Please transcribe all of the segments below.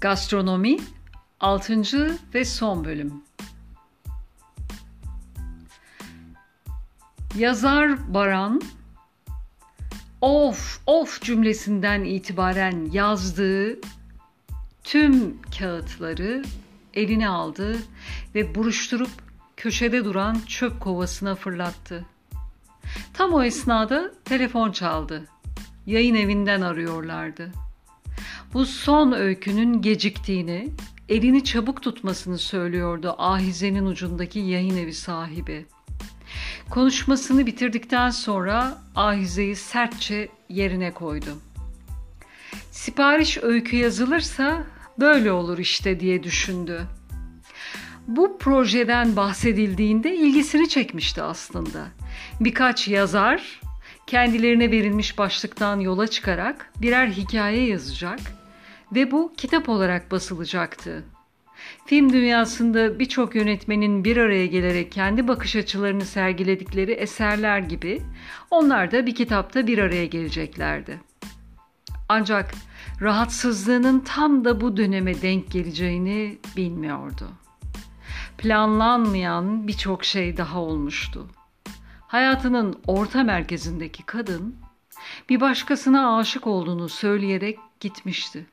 Gastronomi 6. ve son bölüm. Yazar Baran of of cümlesinden itibaren yazdığı tüm kağıtları eline aldı ve buruşturup köşede duran çöp kovasına fırlattı. Tam o esnada telefon çaldı. Yayın evinden arıyorlardı. Bu son öykünün geciktiğini, elini çabuk tutmasını söylüyordu ahizenin ucundaki yayın evi sahibi. Konuşmasını bitirdikten sonra ahizeyi sertçe yerine koydu. Sipariş öykü yazılırsa böyle olur işte diye düşündü. Bu projeden bahsedildiğinde ilgisini çekmişti aslında. Birkaç yazar kendilerine verilmiş başlıktan yola çıkarak birer hikaye yazacak ve bu kitap olarak basılacaktı. Film dünyasında birçok yönetmenin bir araya gelerek kendi bakış açılarını sergiledikleri eserler gibi onlar da bir kitapta bir araya geleceklerdi. Ancak rahatsızlığının tam da bu döneme denk geleceğini bilmiyordu. Planlanmayan birçok şey daha olmuştu. Hayatının orta merkezindeki kadın bir başkasına aşık olduğunu söyleyerek gitmişti.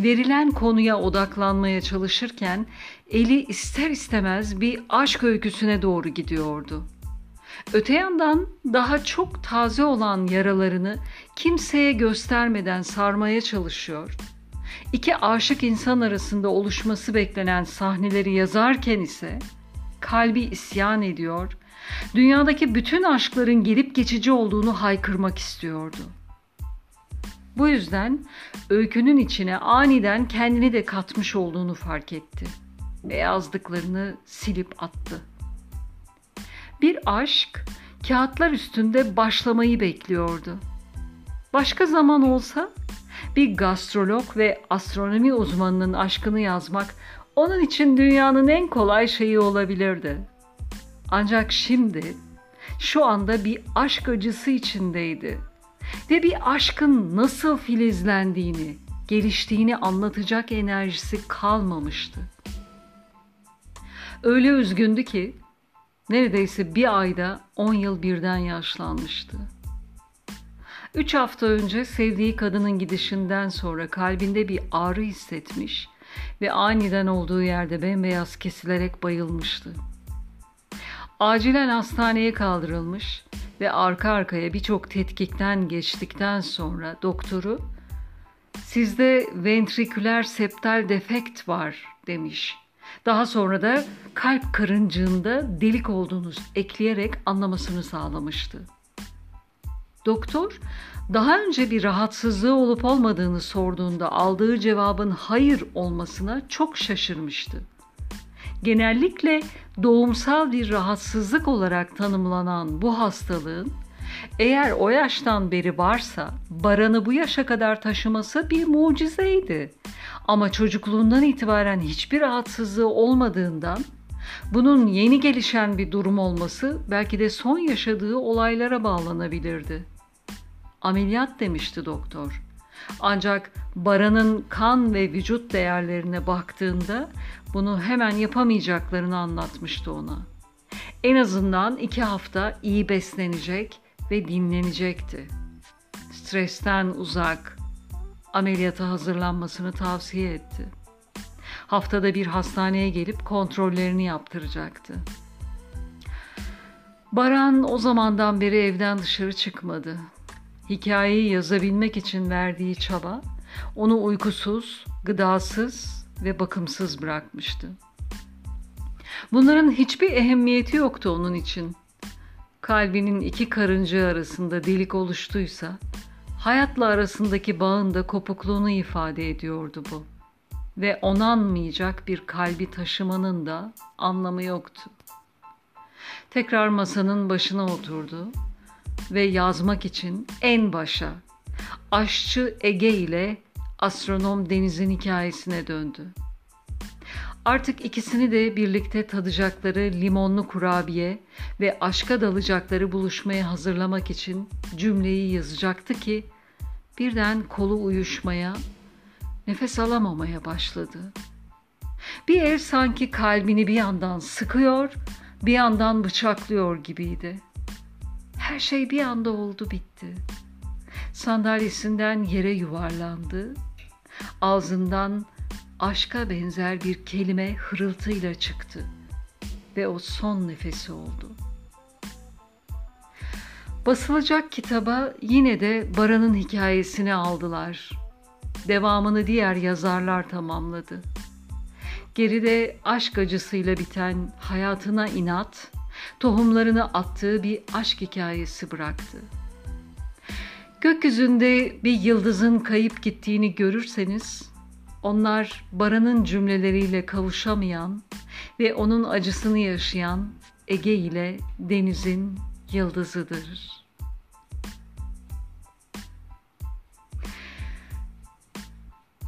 Verilen konuya odaklanmaya çalışırken eli ister istemez bir aşk öyküsüne doğru gidiyordu. Öte yandan daha çok taze olan yaralarını kimseye göstermeden sarmaya çalışıyor. İki aşık insan arasında oluşması beklenen sahneleri yazarken ise kalbi isyan ediyor, dünyadaki bütün aşkların gelip geçici olduğunu haykırmak istiyordu. Bu yüzden öykünün içine aniden kendini de katmış olduğunu fark etti ve yazdıklarını silip attı. Bir aşk kağıtlar üstünde başlamayı bekliyordu. Başka zaman olsa bir gastrolog ve astronomi uzmanının aşkını yazmak onun için dünyanın en kolay şeyi olabilirdi. Ancak şimdi şu anda bir aşk acısı içindeydi ve bir aşkın nasıl filizlendiğini, geliştiğini anlatacak enerjisi kalmamıştı. Öyle üzgündü ki neredeyse bir ayda on yıl birden yaşlanmıştı. Üç hafta önce sevdiği kadının gidişinden sonra kalbinde bir ağrı hissetmiş ve aniden olduğu yerde bembeyaz kesilerek bayılmıştı. Acilen hastaneye kaldırılmış ve arka arkaya birçok tetkikten geçtikten sonra doktoru sizde ventriküler septal defekt var demiş. Daha sonra da kalp karıncığında delik olduğunu ekleyerek anlamasını sağlamıştı. Doktor daha önce bir rahatsızlığı olup olmadığını sorduğunda aldığı cevabın hayır olmasına çok şaşırmıştı. Genellikle doğumsal bir rahatsızlık olarak tanımlanan bu hastalığın eğer o yaştan beri varsa Baran'ı bu yaşa kadar taşıması bir mucizeydi. Ama çocukluğundan itibaren hiçbir rahatsızlığı olmadığından bunun yeni gelişen bir durum olması belki de son yaşadığı olaylara bağlanabilirdi. Ameliyat demişti doktor. Ancak Baran'ın kan ve vücut değerlerine baktığında bunu hemen yapamayacaklarını anlatmıştı ona. En azından iki hafta iyi beslenecek ve dinlenecekti. Stresten uzak, ameliyata hazırlanmasını tavsiye etti. Haftada bir hastaneye gelip kontrollerini yaptıracaktı. Baran o zamandan beri evden dışarı çıkmadı. Hikayeyi yazabilmek için verdiği çaba onu uykusuz, gıdasız ve bakımsız bırakmıştı. Bunların hiçbir ehemmiyeti yoktu onun için. Kalbinin iki karıncı arasında delik oluştuysa, hayatla arasındaki bağın da kopukluğunu ifade ediyordu bu. Ve onanmayacak bir kalbi taşımanın da anlamı yoktu. Tekrar masanın başına oturdu ve yazmak için en başa aşçı Ege ile astronom Deniz'in hikayesine döndü. Artık ikisini de birlikte tadacakları limonlu kurabiye ve aşka dalacakları buluşmaya hazırlamak için cümleyi yazacaktı ki birden kolu uyuşmaya nefes alamamaya başladı. Bir el sanki kalbini bir yandan sıkıyor, bir yandan bıçaklıyor gibiydi. Her şey bir anda oldu bitti. Sandalyesinden yere yuvarlandı. Ağzından aşka benzer bir kelime hırıltıyla çıktı ve o son nefesi oldu. Basılacak kitaba yine de Baran'ın hikayesini aldılar. Devamını diğer yazarlar tamamladı. Geride aşk acısıyla biten hayatına inat, tohumlarını attığı bir aşk hikayesi bıraktı. Gökyüzünde bir yıldızın kayıp gittiğini görürseniz, onlar Baran'ın cümleleriyle kavuşamayan ve onun acısını yaşayan Ege ile denizin yıldızıdır.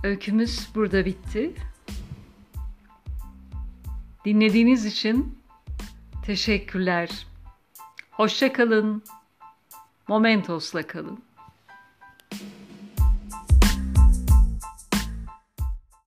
Öykümüz burada bitti. Dinlediğiniz için teşekkürler. Hoşça kalın. Momentos'la kalın.